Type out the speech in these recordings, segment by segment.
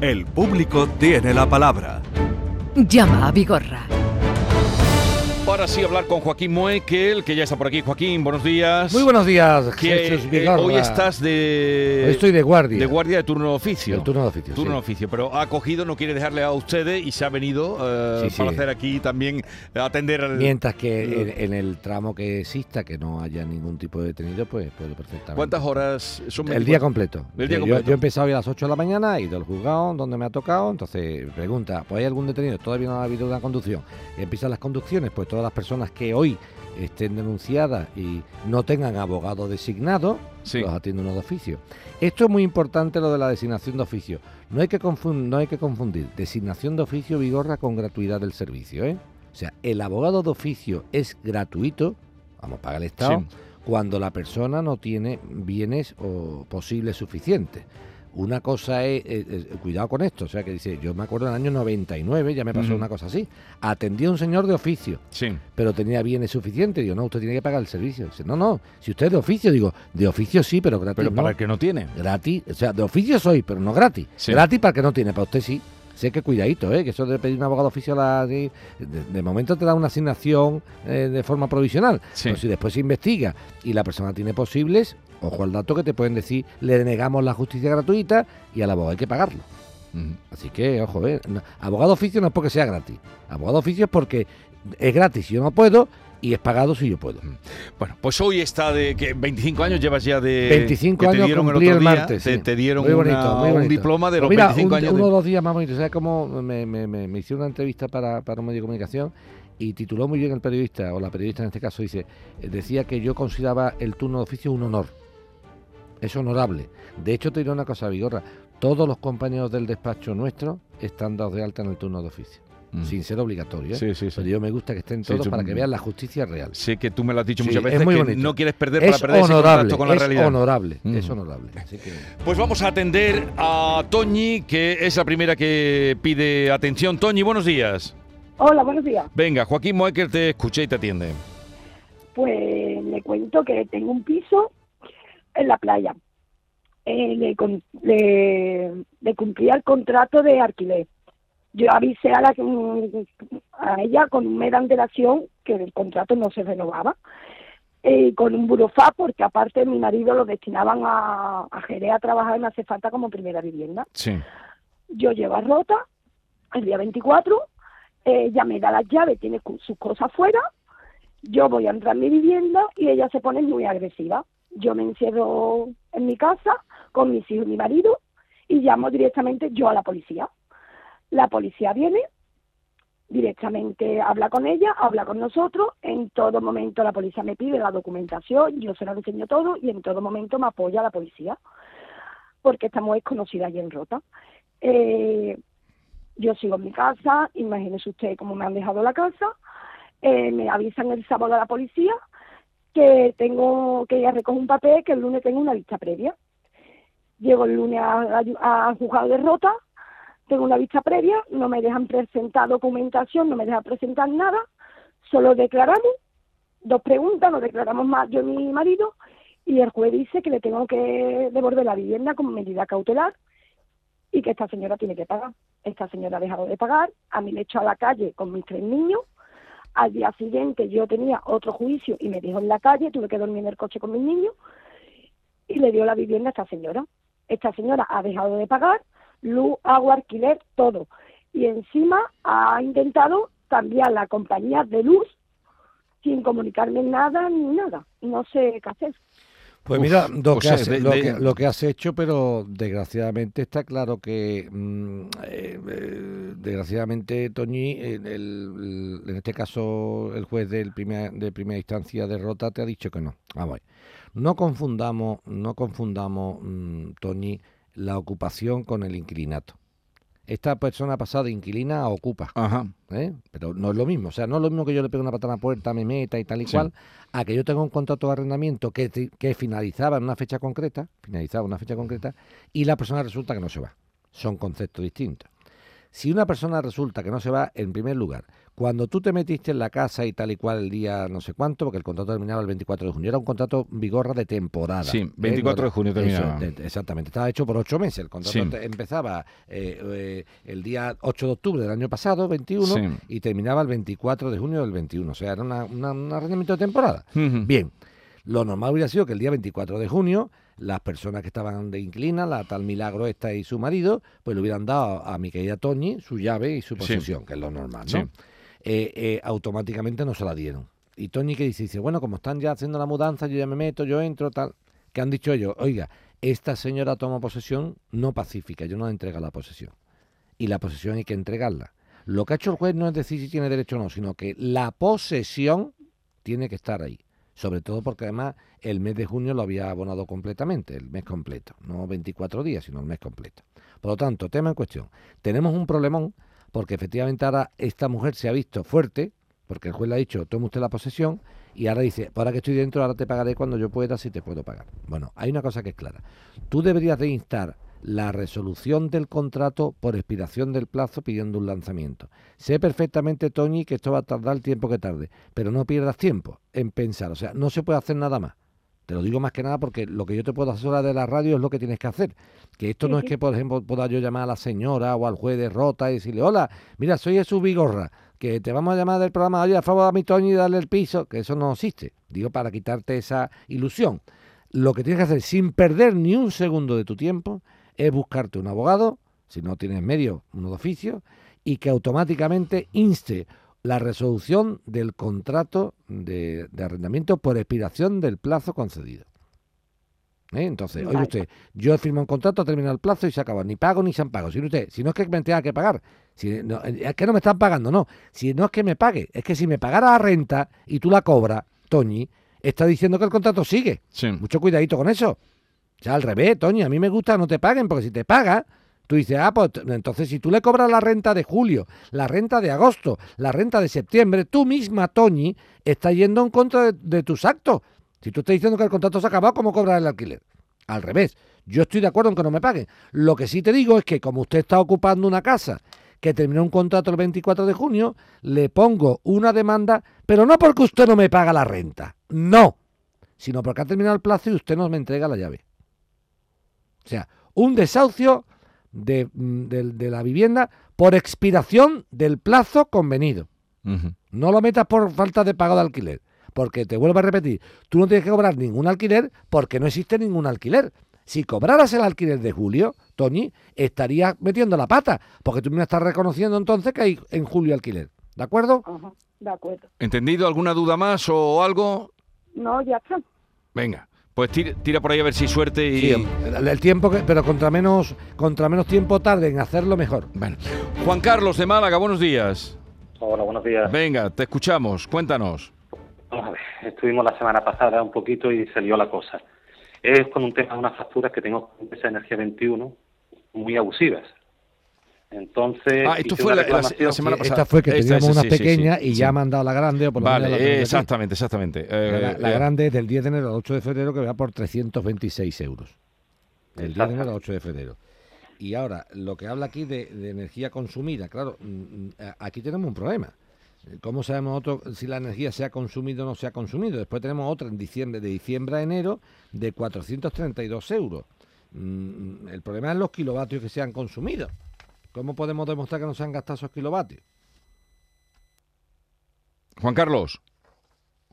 El público tiene la palabra. Llama a Vigorra. Ahora sí hablar con Joaquín Moekel, que ya está por aquí. Joaquín, buenos días. Muy buenos días, Que, eh, hoy estás de... Hoy estoy de guardia. De guardia de turno de oficio. El turno de oficio, Turno sí. de oficio, pero ha cogido, no quiere dejarle a ustedes y se ha venido eh, Sí, para hacer aquí también, eh, atender al... Mientras que en, en el tramo que exista, que no haya ningún tipo de detenido, pues puedo perfectamente. ¿Cuántas horas son? El día completo. El día Yo- completo. Yo, he empezado hoy a las 8 de la mañana, he ido al juzgado donde me ha tocado. Entonces, pregunta, ¿pues hay algún detenido? Todavía no ha habido una conducción. Y empiezan las conducciones, pues todas las personas que hoy estén denunciadas y no tengan abogado designado, Sí. los atiende uno de oficio. Esto es muy importante lo de la designación de oficio. No hay que, confun- no hay que confundir designación de oficio vigorra con gratuidad del servicio. ¿eh? O sea, el abogado de oficio es gratuito, vamos, paga el Estado, Sí. cuando la persona no tiene bienes o posibles suficientes. Una cosa es, eh, eh, cuidado con esto, o sea que dice, yo me acuerdo en el año 99, ya me pasó una cosa así, atendí a un señor de oficio, Sí. pero tenía bienes suficientes, digo, no, usted tiene que pagar el servicio. Dice, no, no, si usted es de oficio, digo, de oficio sí, pero gratis Pero no. para el que no tiene. Gratis, o sea, de oficio soy, pero no gratis. Sí. Gratis para el que no tiene, para usted sí. Sé que cuidadito, ¿eh? que eso de pedir un abogado de oficio a de- de momento te da una asignación eh, de forma provisional. Sí. Pero si después se investiga y la persona tiene posibles, ojo al dato que te pueden decir, le denegamos la justicia gratuita y al abogado hay que pagarlo. Así que, ojo, ¿eh? Abogado de oficio no es porque sea gratis. Abogado de oficio es porque es gratis si yo no puedo y es pagado si yo puedo. Bueno, pues hoy está de que 25 años llevas ya de 25 que te años dieron el otro el martes. te, sí. te dieron Muy bonito, una- muy un diploma de Pues los mira, 25 un- años. Uno de- los días más bonitos. ¿Sabes cómo me, me- me- me hicieron una entrevista para, para un medio de comunicación? Y tituló muy bien el periodista, o la periodista en este caso, dice, decía que yo consideraba el turno de oficio un honor. Es honorable. De hecho, te diré una cosa, Vigorra. Todos los compañeros del despacho nuestro están dados de alta en el turno de oficio. Mm. Sin ser obligatorio. ¿eh? Sí, sí, sí. Pero yo me gusta que estén todos para que vean la justicia real. Sé que tú me lo has dicho Sí, muchas es veces muy que bonito. no quieres perder para Es perder ese honorable, contacto con la es realidad. honorable, Mm. es honorable. Así que... Pues vamos a atender a Toñi, que es la primera que pide atención. Toñi, buenos días. Hola, buenos días. Venga, Joaquín Moecker te escucha y te atiende. Pues le cuento que tengo un piso en la playa. Eh, le, le- le cumplía el contrato de alquiler. Yo avisé a, la, a ella con un mes de antelación que el contrato no se renovaba. Eh, con un burofá, porque aparte mi marido lo destinaban a, a Jerez a trabajar y me hace falta como primera vivienda. Sí. Yo llevo a Rota el día 24, eh, ella me da las llaves, tiene sus cosas fuera, yo voy a entrar en mi vivienda y ella se pone muy agresiva. Yo me encierro en mi casa con mis hijos y mi marido y llamo directamente yo a la policía. La policía viene, directamente habla con ella, habla con nosotros, en todo momento la policía me pide la documentación, yo se la enseño todo y en todo momento me apoya la policía, porque esta mujer es conocida allí en Rota. Eh, yo sigo en mi casa, imagínese usted cómo me han dejado la casa, eh, me avisan el sábado a la policía que tengo que ir a recoger un papel que el lunes tengo una vista previa. Llego el lunes a, a, a juzgado de Rota, tengo una vista previa, no me dejan presentar documentación, no me dejan presentar nada, solo declaramos, dos preguntas, nos declaramos más yo y mi marido, y el juez dice que le tengo que devolver la vivienda como medida cautelar y que esta señora tiene que pagar. Esta señora ha dejado de pagar, a mí me echó a la calle con mis tres niños, al día siguiente yo tenía otro juicio y me dejó en la calle, tuve que dormir en el coche con mis niños y le dio la vivienda a esta señora. Esta señora ha dejado de pagar luz, agua, alquiler, todo. Y encima ha intentado cambiar la compañía de luz sin comunicarme nada ni nada. No sé qué hacer. Pues mira, lo, que has, de- lo, de- que, lo que has hecho, pero desgraciadamente está claro que, mm, eh, eh, desgraciadamente, Toñi, en, el- en este caso el juez del primer, de primera instancia de Rota te ha dicho que no. Vamos. No confundamos, no confundamos, mm, Toñi, la ocupación con el inquilinato. Esta persona ha pasado de inquilina a ocupa. Ajá. ¿eh? Pero no es lo mismo. O sea, no es lo mismo que yo le pegue una patada a la puerta, me meta y tal y Sí. cual, a que yo tenga un contrato de arrendamiento que, que finalizaba en una fecha concreta, finalizaba en una fecha concreta, y la persona resulta que no se va. Son conceptos distintos. Si una persona resulta que no se va, en primer lugar, cuando tú te metiste en la casa y tal y cual el día no sé cuánto, porque el contrato terminaba el 24 de junio, era un contrato vigorra de temporada. Sí, ¿eh? 24 de junio Eso, terminaba. de- exactamente, estaba hecho por ocho meses. El contrato Sí. empezaba eh, eh, el día 8 de octubre del año pasado, 21, Sí. y terminaba el 24 de junio del 21. O sea, era una- una- un arrendamiento de temporada. Bien, lo normal hubiera sido que el día 24 de junio las personas que estaban de inclina, la tal Milagro esta y su marido, pues le hubieran dado a mi querida Toñi su llave y su Sí. posesión, que es lo normal, ¿no? Sí. Eh, eh, automáticamente no se la dieron. Y Toñi que dice, dice, bueno, como están ya haciendo la mudanza, yo ya me meto, yo entro, tal. Que han dicho ellos, oiga, esta señora toma posesión no pacífica, yo no le entrega la posesión. Y la posesión hay que entregarla. Lo que ha hecho el juez no es decir si tiene derecho o no, sino que la posesión tiene que estar ahí. Sobre todo porque además el mes de junio lo había abonado completamente, el mes completo. No 24 días, sino el mes completo. Por lo tanto, tema en cuestión. Tenemos un problemón porque efectivamente ahora esta mujer se ha visto fuerte, porque el juez le ha dicho, toma usted la posesión, y ahora dice, ahora que estoy dentro, ahora te pagaré cuando yo pueda, si te puedo pagar. Bueno, hay una cosa que es clara. Tú deberías de instar la resolución del contrato por expiración del plazo pidiendo un lanzamiento. Sé perfectamente, Toñi, que esto va a tardar el tiempo que tarde, pero no pierdas tiempo en pensar. O sea, no se puede hacer nada más. Te lo digo más que nada porque lo que yo te puedo asesorar de la radio es lo que tienes que hacer. Que esto no es que, por ejemplo, pueda yo llamar a la señora o al juez de rota y decirle, hola, mira, soy Jesús Vigorra, que te vamos a llamar del programa, oye, a favor a mi Toñi y darle el piso, que eso no existe. Digo, para quitarte esa ilusión. Lo que tienes que hacer sin perder ni un segundo de tu tiempo es buscarte un abogado, si no tienes medio, uno de oficio, y que automáticamente inste la resolución del contrato de, de arrendamiento por expiración del plazo concedido. ¿Eh? Entonces, oye usted, yo he firmado un contrato, termina el plazo y se acaba. Ni pago ni se han pago. Si usted, si no es que me tenga que pagar, si no, es que no me están pagando, no. Si no es que me pague, es que si me pagara la renta y tú la cobras, Toñi, está diciendo que el contrato sigue. Sí. Mucho cuidadito con eso. Sea, al revés, Toñi, a mí me gusta no te paguen, porque si te paga, tú dices, ah, pues entonces si tú le cobras la renta de julio, la renta de agosto, la renta de septiembre, tú misma, Toñi, estás yendo en contra de, de tus actos. Si tú estás diciendo que el contrato se ha acabado, ¿cómo cobrar el alquiler? Al revés, yo estoy de acuerdo en que no me paguen. Lo que sí te digo es que como usted está ocupando una casa que terminó un contrato el 24 de junio, le pongo una demanda, pero no porque usted no me paga la renta, no, sino porque ha terminado el plazo y usted no me entrega la llave. O sea, un desahucio de, mm, de la vivienda por expiración del plazo convenido. No lo metas por falta de pago de alquiler. Porque te vuelvo a repetir, tú no tienes que cobrar ningún alquiler porque no existe ningún alquiler. Si cobraras el alquiler de julio, Tony, estarías metiendo la pata, porque tú me estás reconociendo entonces que hay en julio alquiler. ¿De acuerdo? Ajá, de acuerdo. ¿Entendido? ¿Alguna duda más o algo? No, ya está. Venga, pues tira, tira por ahí a ver si suerte y... Sí, el, el tiempo, que, pero contra menos, contra menos tiempo tarde en hacerlo mejor. Bueno. Juan Carlos de Málaga, buenos días. Hola, buenos días. Venga, te escuchamos, cuéntanos. Vamos a ver, estuvimos la semana pasada un poquito y salió la cosa. Es con un tema de unas facturas que tengo con esa energía 21 muy abusivas. Entonces, Ah, esto fue la- la- la semana Sí, pasada. Esta fue que Esta, teníamos una sí, pequeña sí, y sí. ya me han dado la grande. O por lo menos la Vale, aquí. exactamente, exactamente. Eh, La, la eh, grande es del 10 de enero al 8 de febrero que va por 326 euros. Del 10 de enero al 8 de febrero. Y ahora, lo que habla aquí de, de energía consumida, claro, mm, mm, a- aquí tenemos un problema. ¿Cómo sabemos otro, si la energía se ha consumido o no se ha consumido? Después tenemos otra en diciembre, de diciembre a enero, de 432 euros. Mm, el problema es los kilovatios que se han consumido. ¿Cómo podemos demostrar que no se han gastado esos kilovatios? Juan Carlos.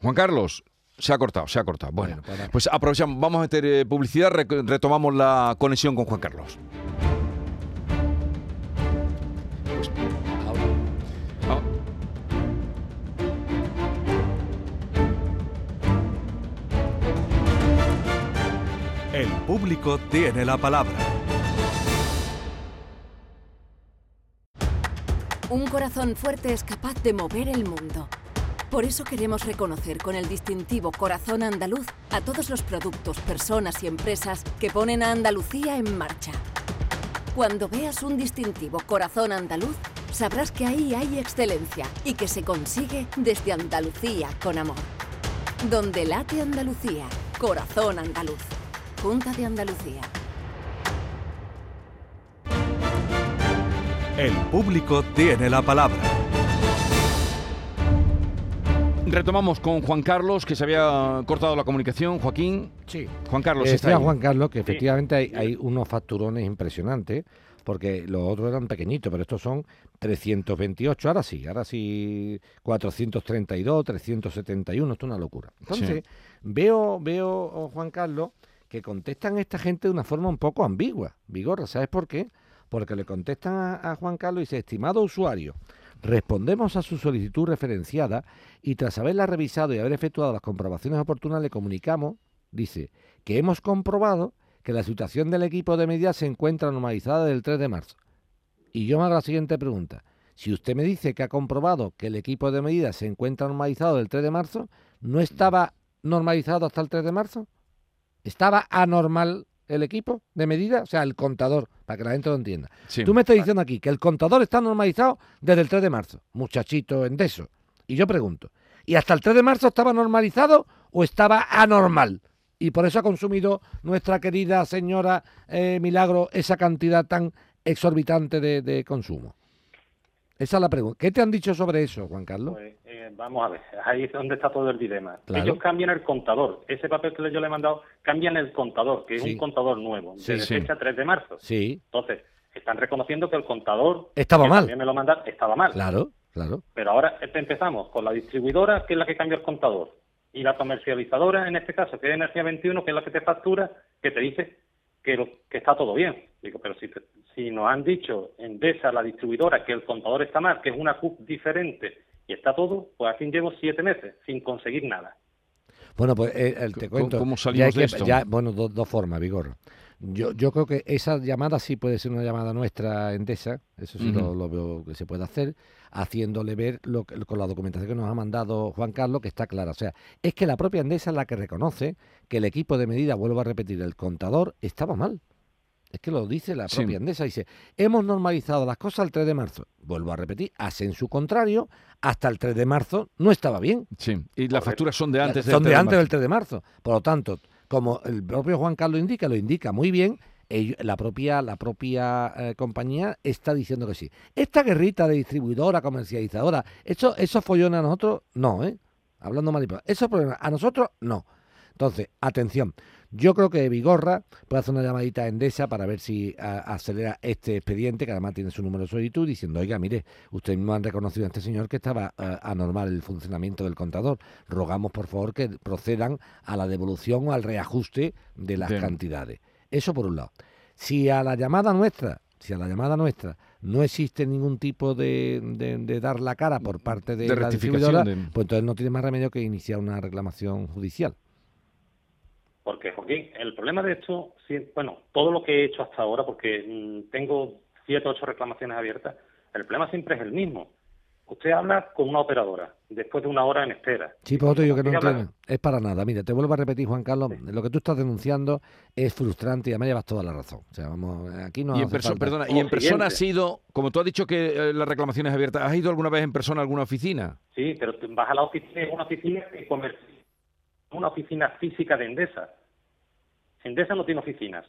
Juan Carlos. Se ha cortado, se ha cortado. Bueno, Bueno, para- pues aprovechamos, vamos a meter eh, publicidad, retomamos la conexión con Juan Carlos. Pues, ah, El público tiene la palabra. Un corazón fuerte es capaz de mover el mundo. Por eso queremos reconocer con el distintivo Corazón Andaluz a todos los productos, personas y empresas que ponen a Andalucía en marcha. Cuando veas un distintivo Corazón Andaluz, sabrás que ahí hay excelencia y que se consigue desde Andalucía con amor. Donde late Andalucía, Corazón Andaluz. Junta de Andalucía. El público tiene la palabra. Retomamos con Juan Carlos, que se había cortado la comunicación. Joaquín. Sí. Juan Carlos, Eh, está decía ahí. Juan Carlos que efectivamente hay, hay unos facturones impresionantes, porque los otros eran pequeñitos, pero estos son 328, ahora sí, ahora sí 432, 371, esto es una locura. Entonces, veo, veo, oh, Juan Carlos, que contestan esta gente de una forma un poco ambigua. Vigorra, ¿sabes por qué? Porque le contestan a, Juan Carlos y dice, estimado usuario, respondemos a su solicitud referenciada y tras haberla revisado y haber efectuado las comprobaciones oportunas le comunicamos, dice, que hemos comprobado que la situación del equipo de medida se encuentra normalizada desde el 3 de marzo. Y yo me hago la siguiente pregunta. Si usted me dice que ha comprobado que el equipo de medida se encuentra normalizado del 3 de marzo, ¿no estaba normalizado hasta el 3 de marzo? ¿Estaba anormal el equipo de medida? O sea, el contador, para que la gente lo entienda. Sí. Tú me estás diciendo aquí que el contador está normalizado desde el 3 de marzo, muchachito endeso. Y yo pregunto, ¿y hasta el 3 de marzo estaba normalizado o estaba anormal? Y por eso ha consumido nuestra querida señora eh, Milagro esa cantidad tan exorbitante de, de consumo. Esa es la pregunta. ¿Qué te han dicho sobre eso, Juan Carlos? Pues, eh, vamos a ver, ahí es donde está todo el dilema. Claro. Ellos cambian el contador. Ese papel que yo le he mandado, cambian el contador, que es Sí. un contador nuevo, Sí, de sí. fecha 3 de marzo. Sí, Entonces, están reconociendo que el contador Estaba que mal. también me lo estaba mal. claro, claro. Pero ahora este, empezamos con la distribuidora, que es la que cambia el contador, y la comercializadora, en este caso, que es Energía 21, que es la que te factura, que te dice que, lo- que está todo bien. Digo, pero si, te- si nos han dicho Endesa, la distribuidora, que el contador está mal, que es una CUP diferente, y está todo, pues aquí llevo siete meses sin conseguir nada. Bueno, pues eh, eh, te ¿Cómo- cuento. cómo ya salimos hay de que- esto? ya- bueno, do- dos formas, Vigor. Yo, yo creo que esa llamada sí puede ser una llamada nuestra endesa, eso sí lo, veo que se puede hacer, haciéndole ver lo que- con la documentación que nos ha mandado Juan Carlos, que está clara. O sea, es que la propia endesa es la que reconoce que el equipo de medida, vuelvo a repetir, el contador estaba mal. Es que lo dice la Sí. propia Endesa. Dice, hemos normalizado las cosas el 3 de marzo. Vuelvo a repetir, hacen su contrario, hasta el 3 de marzo no estaba bien. Sí. Y las facturas son de antes del Son de 3 antes marzo. del 3 de marzo. Por lo tanto, como el propio Juan Carlos indica, lo indica muy bien, la propia, la propia eh, compañía está diciendo que sí. Esta guerrita de distribuidora, comercializadora, eso, esos follones a nosotros, no, ¿eh? Hablando mal y. Esos problemas a nosotros, no. Entonces, atención. Yo creo que Vigorra puede hacer una llamadita a Endesa para ver si a- acelera este expediente, que además tiene su número de solicitud, diciendo, oiga, mire, ustedes no han reconocido a este señor que estaba eh, anormal el funcionamiento del contador. Rogamos, por favor, que procedan a la devolución o al reajuste de las Bien. cantidades. Eso por un lado. Si a la llamada nuestra, si a la llamada nuestra no existe ningún tipo de, de- de dar la cara por parte de, De la distribuidora, pues entonces no tiene más remedio que iniciar una reclamación judicial. Porque, Joaquín, el problema de esto, bueno, todo lo que he hecho hasta ahora, porque mm, tengo siete o ocho reclamaciones abiertas, el problema siempre es el mismo. Usted habla con una operadora, después de una hora en espera. Sí, por otro yo que no entiendo. Es para nada. Mira, te vuelvo a repetir, Juan Carlos, lo que tú estás denunciando es frustrante y además llevas toda la razón. O sea, vamos, aquí no y en perso- perdona, y en persona has siguiente. ido, como tú has dicho que eh, la reclamación es abierta, ¿has ido alguna vez en persona a alguna oficina? Sí, pero vas a la oficina, una oficina de comercio, una oficina física de Endesa. Endesa no tiene oficinas.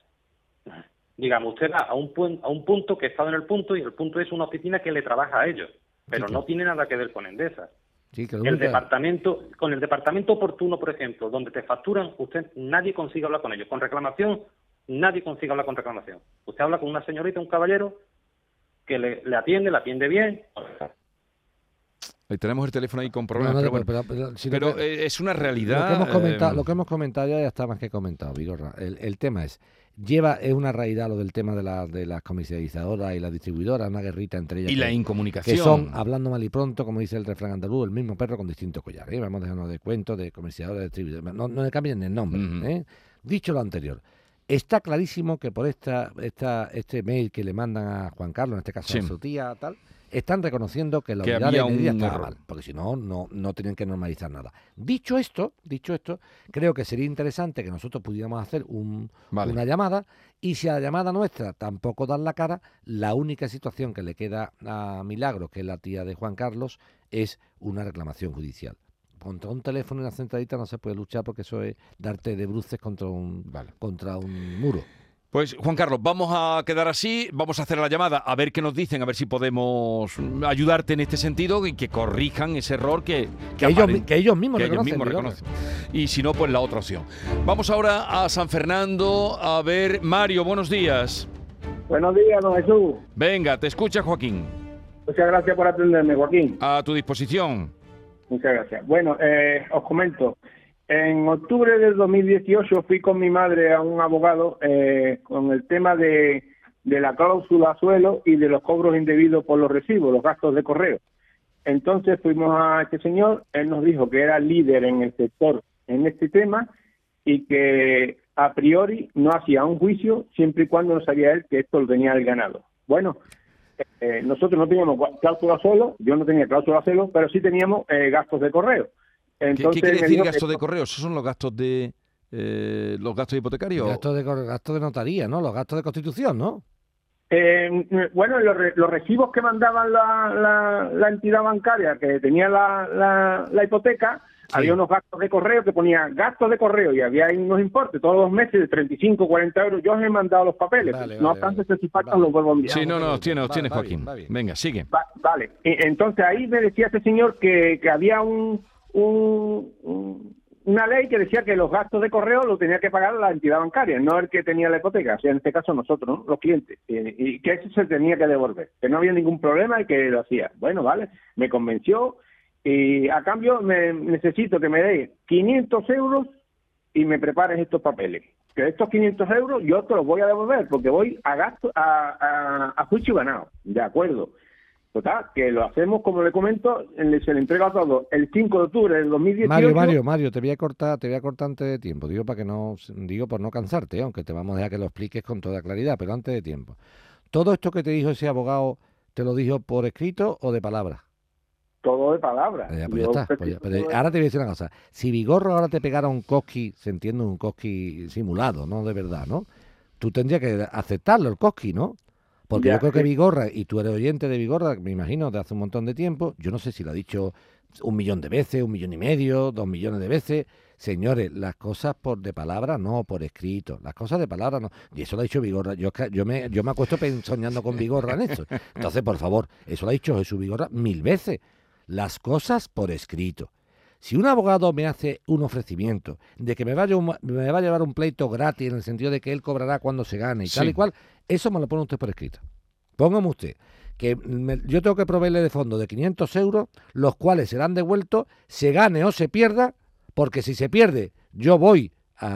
Digamos, usted va a un, a un punto que está en el punto y el punto es una oficina que le trabaja a ellos, pero no tiene nada que ver con Endesa. Sí, El departamento, con el departamento oportuno, por ejemplo, donde te facturan, usted nadie consigue hablar con ellos. Con reclamación, nadie consigue hablar con reclamación. Usted habla con una señorita, un caballero, que le, le atiende, le atiende bien. Ahí tenemos el teléfono ahí con problemas, no, pero, pero- bueno. pero- que- eh, es una Lo realidad. que, hemos comentado, eh, lo que hemos comentado ya, está más que comentado, Vigorra. El, el tema es, lleva, es una realidad lo del tema de, la, de las comercializadoras y las distribuidoras, una guerrita entre ellas. y la incomunicación. que son, hablando mal y pronto, como dice el refrán andaluz, el mismo perro con distintos collares. ¿eh? Vamos a dejarnos de cuentos, de comercializadoras, de distribuidoras. No, no le cambien el nombre. ¿eh? Dicho lo anterior, está clarísimo que por esta, esta, este mail que le mandan a Juan Carlos, en este caso Sí. a su tía, tal, están reconociendo que la Que unidad de medida estaba mal, porque si no, no, no tienen que normalizar nada. Dicho esto, dicho esto, creo que sería interesante que nosotros pudiéramos hacer un, Vale. una llamada y si a la llamada nuestra tampoco dan la cara, la única situación que le queda a Milagro, que es la tía de Juan Carlos, es una reclamación judicial. Contra un teléfono y una centralita no se puede luchar porque eso es darte de bruces contra un, Vale. contra un muro. Pues Juan Carlos, vamos a quedar así, vamos a hacer la llamada, a ver qué nos dicen, a ver si podemos ayudarte en este sentido y que corrijan ese error que, Que ellos, que mismos que ellos reconocen, mismos Vigorra. reconocen. Y si no, pues la otra opción. Vamos ahora a San Fernando, a ver, Mario, buenos días. Buenos días, don Jesús. Venga, te escucha Joaquín, Muchas gracias por atenderme, Joaquín. a tu disposición. Muchas gracias. Bueno, eh, os comento. En octubre del 2018 fui con mi madre a un abogado eh, con el tema de, de la cláusula suelo y de los cobros indebidos por los recibos, los gastos de correo. Entonces fuimos a este señor, él nos dijo que era líder en el sector en este tema y que a priori no hacía un juicio siempre y cuando no sabía él que esto lo tenía el ganado. Bueno, eh, nosotros no teníamos cláusula solo, yo no tenía cláusula solo, pero sí teníamos eh, gastos de correo. ¿Qué, Entonces qué quiere decir dijo que gasto de esto- correo? ¿Esos son los gastos de eh, los gastos hipotecarios? Gastos de, gastos de notaría, ¿no? Los gastos de constitución, ¿no? Eh, bueno, los, los recibos que mandaban la, la, la entidad bancaria que tenía la, la, la hipoteca, había unos gastos de correo que ponía gastos de correo y había unos importes todos los meses de 35, 40 euros. Yo os he mandado los papeles. Vale, no obstante, vale. si faltan los vuelvo a enviar. Sí, no, no, Vale, tienes, va- tienes Joaquín. Venga, sigue. Va- vale, entonces ahí me decía este señor que, que había un, un- un- una ley que decía que los gastos de correo lo tenía que pagar la entidad bancaria, no el que tenía la hipoteca, o sea, en este caso nosotros, ¿no? los clientes, y, que eso se tenía que devolver, que no había ningún problema y que lo hacía. Bueno, vale, me convenció y a cambio me necesito que me dé 500 euros y me prepares estos papeles. Que estos 500 euros yo te los voy a devolver porque voy a gasto a, a juicio ganado. De acuerdo. Total, que lo hacemos, como le comento, se le entrega todo el 5 de octubre del 2018. Mario, Mario, Mario, te voy a cortar, te voy a cortar antes de tiempo. Digo para que no, digo por no cansarte, ¿eh? aunque te vamos a dejar que lo expliques con toda claridad, pero antes de tiempo. Todo esto que te dijo ese abogado, ¿te lo dijo por escrito o de palabra? Todo de palabras. Eh, pues ya está. pues ya- pero todo- ahora te voy a decir una cosa. Si Vigorro ahora te pegara un cosqui, se entiende un cosqui simulado, no de verdad, ¿no? Tú tendrías que aceptarlo, el cosqui, ¿no? Porque Ya, yo creo que. Vigorra, y tú eres oyente de Vigorra, me imagino, de hace un montón de tiempo, yo no sé si lo ha dicho un millón de veces, un millón y medio, dos millones de veces. Señores, las cosas por de palabra no, por escrito. Las cosas de palabra no. Y eso lo ha dicho Vigorra. Yo, yo, me, yo me acuesto soñando con Vigorra en esto. Entonces, por favor, eso lo ha dicho Jesús Vigorra mil veces. Las cosas por escrito. Si un abogado me hace un ofrecimiento de que me vaya un- me va a llevar un pleito gratis en el sentido de que él cobrará cuando se gane y tal y cual, eso me lo pone usted por escrito. Póngame usted que me- yo tengo que proveerle de fondo de 500 euros, los cuales serán devueltos, se gane o se pierda, porque si se pierde, yo voy a,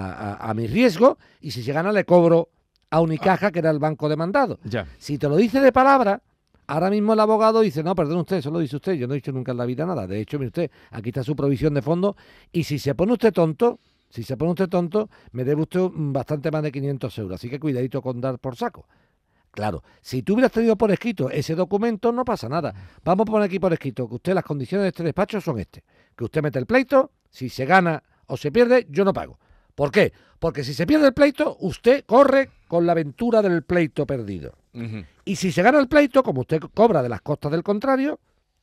a- a mi riesgo y si se gana, le cobro a Unicaja, que era el banco demandado. Ya. Si te lo dice de palabra, ahora mismo el abogado dice, no, perdón usted, eso lo dice usted, yo no he dicho nunca en la vida nada. De hecho, mire usted, aquí está su provisión de fondo y si se pone usted tonto, si se pone usted tonto, me debe usted mm, bastante más de 500 euros. Así que cuidadito con dar por saco. Claro, si tú hubieras tenido por escrito ese documento, no pasa nada. Vamos a poner aquí por escrito que usted las condiciones de este despacho son este. Que usted mete el pleito, si se gana o se pierde, yo no pago. ¿Por qué? Porque si se pierde el pleito, usted corre con la aventura del pleito perdido. Y si se gana el pleito, como usted cobra de las costas del contrario,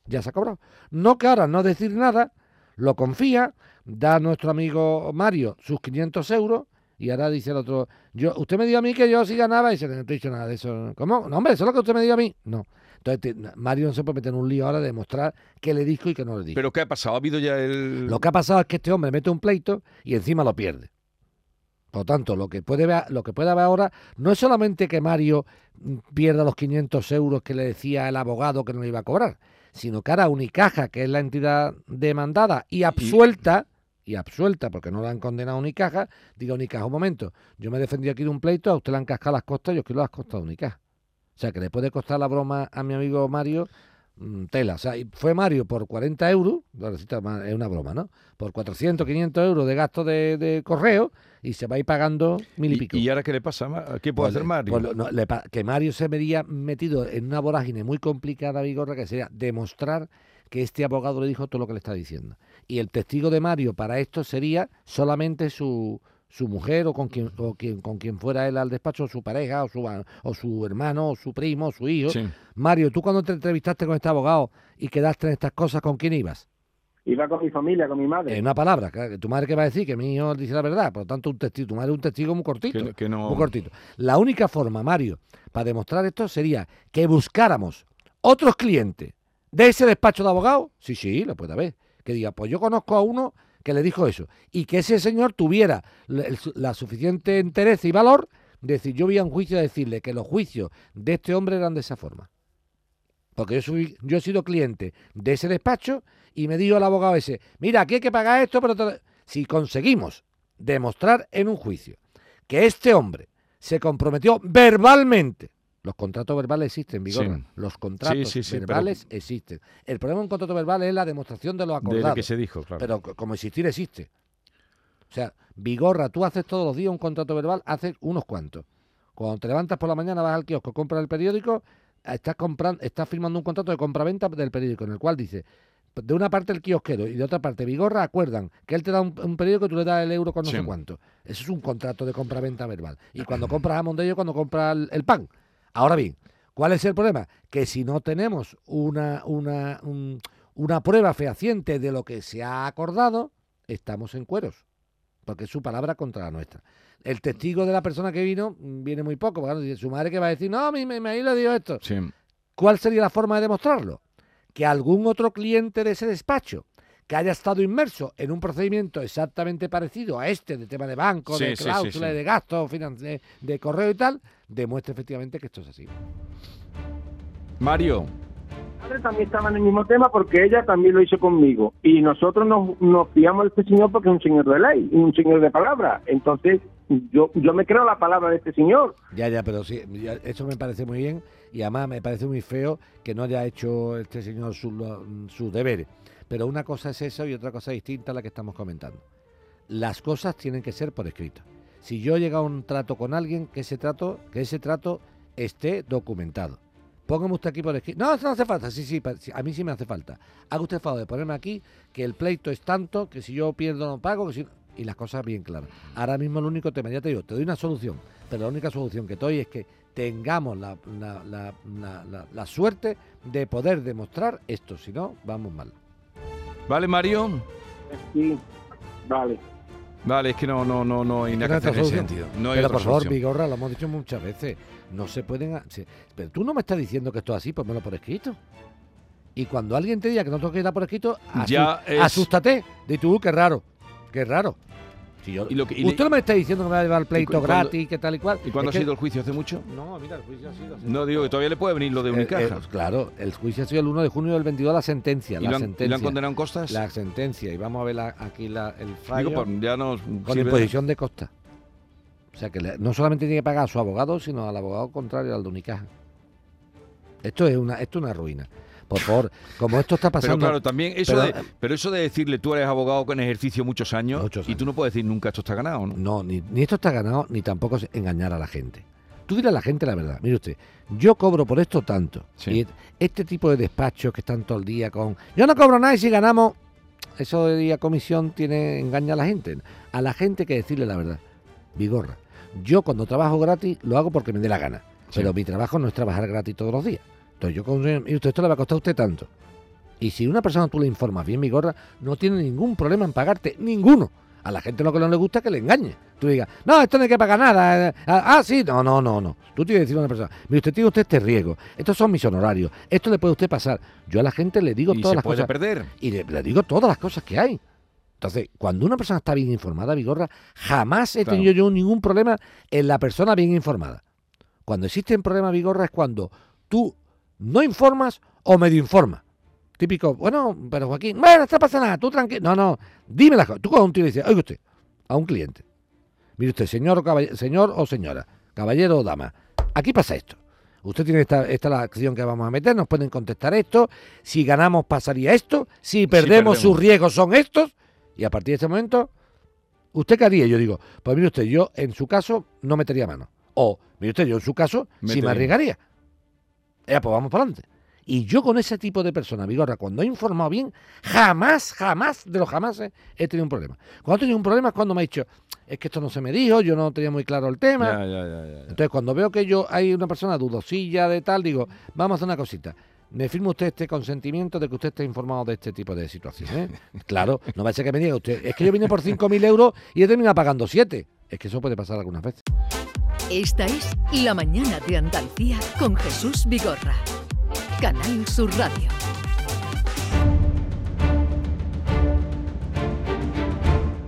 ya se ha cobrado. No que ahora no decir nada, lo confía, da a nuestro amigo Mario sus 500 euros y ahora dice el otro, yo, usted me dio a mí que yo sí ganaba y se no te he dicho nada de eso. ¿Cómo? No, hombre, eso es lo que usted me dio a mí. No. Entonces te- Mario no se puede meter en un lío ahora de demostrar que le dijo y que no le dijo. ¿Pero qué ha pasado? ¿Ha habido ya el...? Lo que ha pasado es que este hombre mete un pleito y encima lo pierde. Por lo tanto, lo que puede ver, lo que puede haber ahora no es solamente que Mario mm, pierda los 500 euros que le decía el abogado que no le iba a cobrar, sino que ahora Unicaja, que es la entidad demandada y absuelta, y absuelta porque no la han condenado a Unicaja, diga Unicaja, un momento, yo me he defendido aquí de un pleito, a usted le han cascado las costas, yo quiero las costas de Unicaja. O sea, que le puede costar la broma a mi amigo Mario tela. O sea, fue Mario por 40 euros, es una broma, ¿no? Por 400, 500 euros de gasto de, de correo y se va a ir pagando mil y, pico. ¿Y, ahora qué le pasa? ¿Qué puede Pues hacer Mario? pues no, le que Mario se vería metido en una vorágine muy complicada, Vigorra, que sería demostrar que este abogado le dijo todo lo que le está diciendo. Y el testigo de Mario para esto sería solamente su, su mujer o con quien, o quien con quien fuera él al despacho, o su pareja, o su, o su hermano, o su primo, o su hijo. Sí. Mario, tú cuando te entrevistaste con este abogado y quedaste en estas cosas, ¿con quién ibas? Iba con mi familia, con mi madre. En una palabra, que tu madre que va a decir que mi hijo dice la verdad, por lo tanto un testigo, tu madre es un testigo muy cortito, Que no- que no- muy cortito. La única forma, Mario, para demostrar esto sería que buscáramos otros clientes de ese despacho de abogados, sí, sí, lo puede haber, que diga, pues yo conozco a uno que le dijo eso, y que ese señor tuviera la, suficiente interés y valor de decir, yo voy a un juicio a decirle que los juicios de este hombre eran de esa forma. Porque yo, yo he sido cliente de ese despacho y me dijo el abogado ese, mira, aquí hay que pagar esto, pero si conseguimos demostrar en un juicio que este hombre se comprometió verbalmente, los contratos verbales existen, Vigorra, Sí. los contratos sí, sí, pero- verbales existen. El problema de un contrato verbal es la demostración de lo De acordado. lo que se dijo, claro. Pero co- como existir existe. O sea, Vigorra, tú haces todos los días un contrato verbal, haces unos cuantos. Cuando te levantas por la mañana, vas al kiosco, compras el periódico, estás comprando, estás firmando un contrato de compraventa del periódico, en el cual dice, de una parte el kiosquero y de otra parte Vigorra acuerdan que él te da un, un periódico y tú le das el euro con no Sí. sé cuánto. Eso es un contrato de compraventa verbal. Y cuando compras jamón de ellos, cuando compras el, el pan. Ahora bien, ¿cuál es el problema? Que si no tenemos una, una, un- una prueba fehaciente de lo que se ha acordado, estamos en cueros. Porque es su palabra contra la nuestra. El testigo de la persona que vino viene muy poco. porque, claro, su madre que va a decir, no, mí me, me le dio esto. Sí. ¿Cuál sería la forma de demostrarlo? Que algún otro cliente de ese despacho que haya estado inmerso en un procedimiento exactamente parecido a este de tema de banco, Sí, de sí, sí, cláusula, sí. de gasto, de, de correo y tal, demuestre efectivamente que esto es así. Mario, Mi madre también estaba en el mismo tema porque ella también lo hizo conmigo. Y nosotros nos, nos fiamos de este señor porque es un señor de ley, y un señor de palabra. Entonces, yo, yo me creo la palabra de este señor. Ya, ya, pero sí, ya, eso me parece muy bien y además me parece muy feo que no haya hecho este señor sus lo- sus deberes. Pero una cosa es eso y otra cosa distinta a la que estamos comentando. Las cosas tienen que ser por escrito. Si yo llego a un trato con alguien, que ese trato, que ese trato esté documentado. Póngame usted aquí por escrito. No, eso no hace falta. Sí, sí, a mí sí me hace falta. Haga usted favor de ponerme aquí que el pleito es tanto, que si yo pierdo no pago, que si... y las cosas bien claras. Ahora mismo el único tema, ya te digo, te doy una solución, pero la única solución que te doy es que tengamos la- la suerte de poder demostrar esto, si no, vamos mal. ¿Vale, Mario? Sí, vale. Vale, es que no, no, no, no hay nada que hacer en ese sentido. No hay pero otra por favor. Vigorra, lo hemos dicho muchas veces, no se pueden... ha- se- pero tú no me estás diciendo que esto es así, ponmelo por escrito. Y cuando alguien te diga que no tengo que ir por escrito, asu- Ya es- asústate. Di tú, qué raro, qué raro. Si yo- Y lo que- y le- Usted no me está diciendo que me va a llevar el pleito cuando- gratis, que tal y cual. ¿Y cuándo Es ha que- sido el juicio? ¿Hace mucho? No, mira, el juicio ha sido... hace- No, digo que todavía le puede venir lo de Eh, Unicaja. eh, claro, el juicio ha sido el 1 de junio del 22, la sentencia. ¿Y, la lo han, y sentencia. lo han condenado en costas? La sentencia. Y vamos a ver la- aquí la- el fallo. Digo, pues ya nos... con imposición de costa. O sea que le- no solamente tiene que pagar a su abogado, sino al abogado contrario, al de Unicaja. Esto es una, esto es una ruina. Por favor, como esto está Pero pasando. claro, también eso pero- de, pero eso de decirle tú eres abogado con ejercicio muchos años, Muchos y tú no puedes decir nunca esto está ganado, ¿no? No, ni, ni esto está ganado, ni tampoco es engañar a la gente. Tú dile a la gente la verdad. Mire usted, yo cobro por esto tanto. Sí. Y este tipo de despachos que están todo el día con. Yo no cobro nada y si ganamos. Eso de día comisión tiene engaña a la gente. A la gente hay que decirle la verdad. Vigorra. Yo cuando trabajo gratis lo hago porque me dé la gana. Sí. Pero mi trabajo no es trabajar gratis todos los días. Entonces yo con mire usted, esto le va a costar a usted tanto. Y si una persona tú le informas bien, Vigorra, no tiene ningún problema en pagarte. Ninguno. A la gente lo que no le gusta es que le engañe. Tú digas, no, esto no hay que pagar nada. eh, Ah, ah, sí, no, no, no, no. Tú tienes que decirle a una persona, mire, usted tiene usted este riesgo. Estos son mis honorarios. Esto le puede usted pasar. Yo a la gente le digo y todas se las puede cosas. perder. Y le, le digo todas las cosas que hay. Entonces, cuando una persona está bien informada, Vigorra, jamás he Claro. tenido yo ningún problema en la persona bien informada. Cuando existen problemas, Vigorra, es cuando tú no informas o medio informas. Típico, bueno, pero Joaquín, bueno, no pasa nada, tú tranquilo. No, no, dime las cosas. Tú con un tío le dices, oiga usted, a un cliente, mire usted, señor o, señor o señora, caballero o dama, aquí pasa esto. Usted tiene esta, esta es la acción que vamos a meter, nos pueden contestar esto. Si ganamos pasaría esto, si perdemos, sus perdemos. riesgos son estos. Y a partir de este momento, ¿usted qué haría? Yo digo, pues mire usted, yo en su caso no metería mano. O, mire usted, yo en su caso sí me arriesgaría. Ya, pues vamos para adelante. Y yo con ese tipo de persona, Vigorra, cuando he informado bien, jamás, jamás, de los jamás he tenido un problema. Cuando he tenido un problema es cuando me ha dicho, es que esto no se me dijo, yo no tenía muy claro el tema. Ya, ya, ya, ya, ya. Entonces, cuando veo que yo hay una persona dudosilla de tal, digo, vamos a hacer una cosita. me firma usted este consentimiento de que usted esté informado de este tipo de situaciones. claro, no va a ser que me diga usted, es que yo vine por 5.000 euros y he terminado pagando 7. Es que eso puede pasar algunas veces. Esta es La Mañana de Andalucía con Jesús Vigorra. Canal Sur Radio.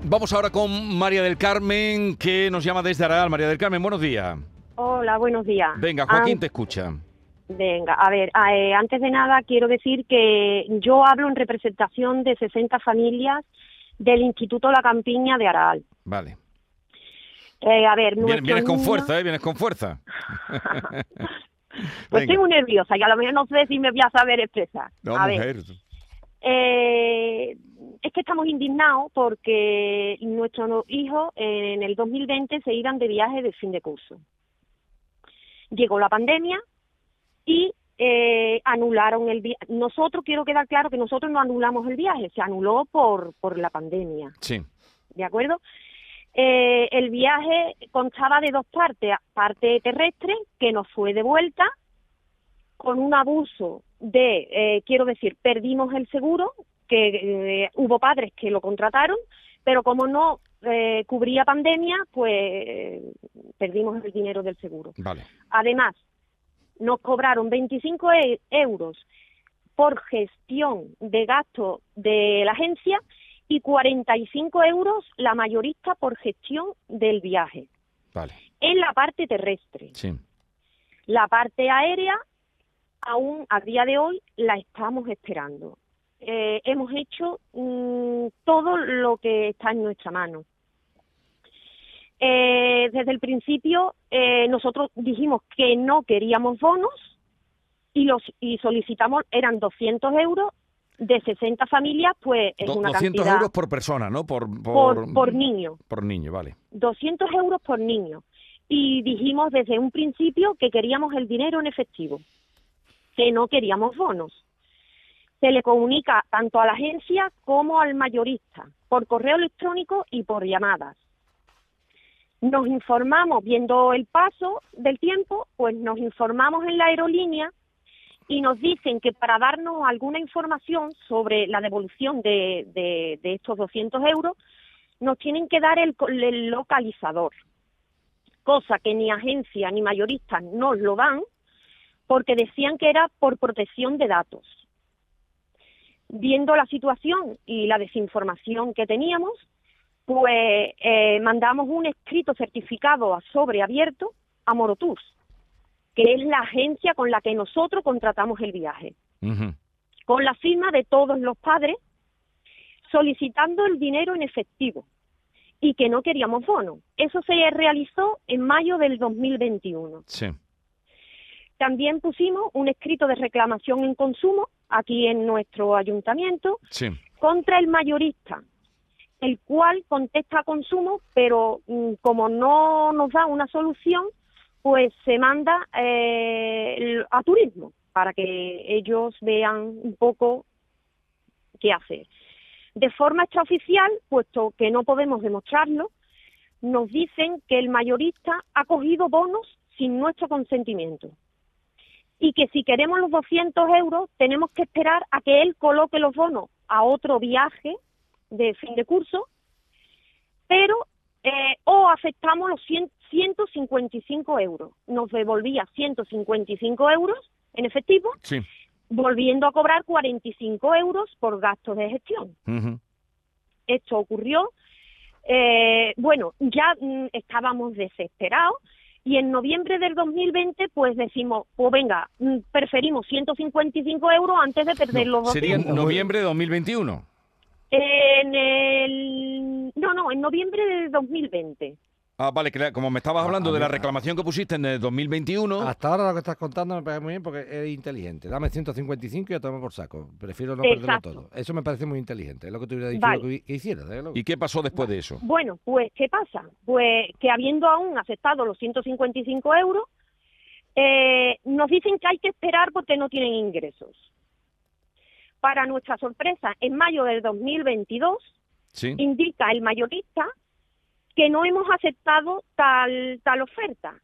Vamos ahora con María del Carmen, que nos llama desde Aral. María del Carmen, buenos días. Hola, buenos días. Venga, Joaquín Ah, te escucha. venga, a ver, ah, eh, antes de nada quiero decir que yo hablo en representación de 60 familias del Instituto La Campiña de Aral. Vale. Eh, a ver, Vienes, con niños- fuerza, ¿eh? Vienes con fuerza. Pues estoy muy nerviosa y a lo mejor no sé si me voy a saber expresar. No, a ver, mujer. eh, es que estamos indignados porque nuestros hijos en el 2020 se iban de viaje de fin de curso. Llegó la pandemia y eh, anularon el viaje. Nosotros, quiero quedar claro que nosotros no anulamos el viaje, se anuló por, por la pandemia. Sí. ¿de acuerdo? Eh, el viaje constaba de dos partes, parte terrestre, que nos fue de vuelta, con un abuso de, eh, quiero decir, perdimos el seguro, que eh, hubo padres que lo contrataron, pero como no eh, cubría pandemia, pues perdimos el dinero del seguro. Vale. Además, nos cobraron 25 e- euros por gestión de gasto de la agencia y 45 euros la mayorista por gestión del viaje. Vale. En la parte terrestre. Sí. La parte aérea, aún a día de hoy, la estamos esperando. Eh, hemos hecho mm, todo lo que está en nuestra mano. Eh, desde el principio, eh, nosotros dijimos que no queríamos bonos y los y solicitamos, eran 200 euros de 60 familias, pues es Do- una 200 cantidad euros por persona, ¿no? Por, por, por niño. Por niño, vale. 200 euros por niño. Y dijimos desde un principio que queríamos el dinero en efectivo, que no queríamos bonos. Se le comunica tanto a la agencia como al mayorista, por correo electrónico y por llamadas. Nos informamos, viendo el paso del tiempo, pues nos informamos en la aerolínea y nos dicen que para darnos alguna información sobre la devolución de, estos 200 euros, nos tienen que dar el, el localizador, cosa que ni agencia ni mayoristas nos lo dan porque decían que era por protección de datos. Viendo la situación y la desinformación que teníamos, pues eh, mandamos un escrito certificado a sobre abierto a Morotours, que es la agencia con la que nosotros contratamos el viaje con la firma de todos los padres solicitando el dinero en efectivo y que no queríamos bono. Eso se realizó en mayo del 2021. Sí. También pusimos un escrito de reclamación en consumo aquí en nuestro ayuntamiento Sí. contra el mayorista, el cual contesta a consumo, pero mm, como no nos da una solución, pues se manda eh, a turismo para que ellos vean un poco qué hacer. De forma extraoficial, puesto que no podemos demostrarlo, nos dicen que el mayorista ha cogido bonos sin nuestro consentimiento y que si queremos los 200 euros tenemos que esperar a que él coloque los bonos a otro viaje de fin de curso, pero eh, o aceptamos los 100 155 euros. Nos devolvía 155 euros en efectivo, Sí. volviendo a cobrar 45 euros por gastos de gestión esto ocurrió. Eh, bueno, ya mm, estábamos desesperados y en noviembre del 2020 pues decimos, pues venga, mm, preferimos 155 euros antes de perder los Sería 200. en noviembre de 2021. En el... No, no, en noviembre del 2020. Ah, vale, que la- como me estabas Ah, hablando de la reclamación que pusiste en el 2021. Hasta ahora lo que estás contando me parece muy bien porque eres inteligente. Dame 155 y a tomar por saco. Prefiero no perderlo Exacto. todo. Eso me parece muy inteligente. Es lo que te hubiera dicho Vale. lo que, que hiciera. desde luego. ¿Y qué pasó después de eso? Bueno, pues, ¿qué pasa? Pues que habiendo aún aceptado los 155 euros, eh, nos dicen que hay que esperar porque no tienen ingresos. Para nuestra sorpresa, en mayo del 2022, Sí. indica el mayorista que no hemos aceptado tal, tal oferta,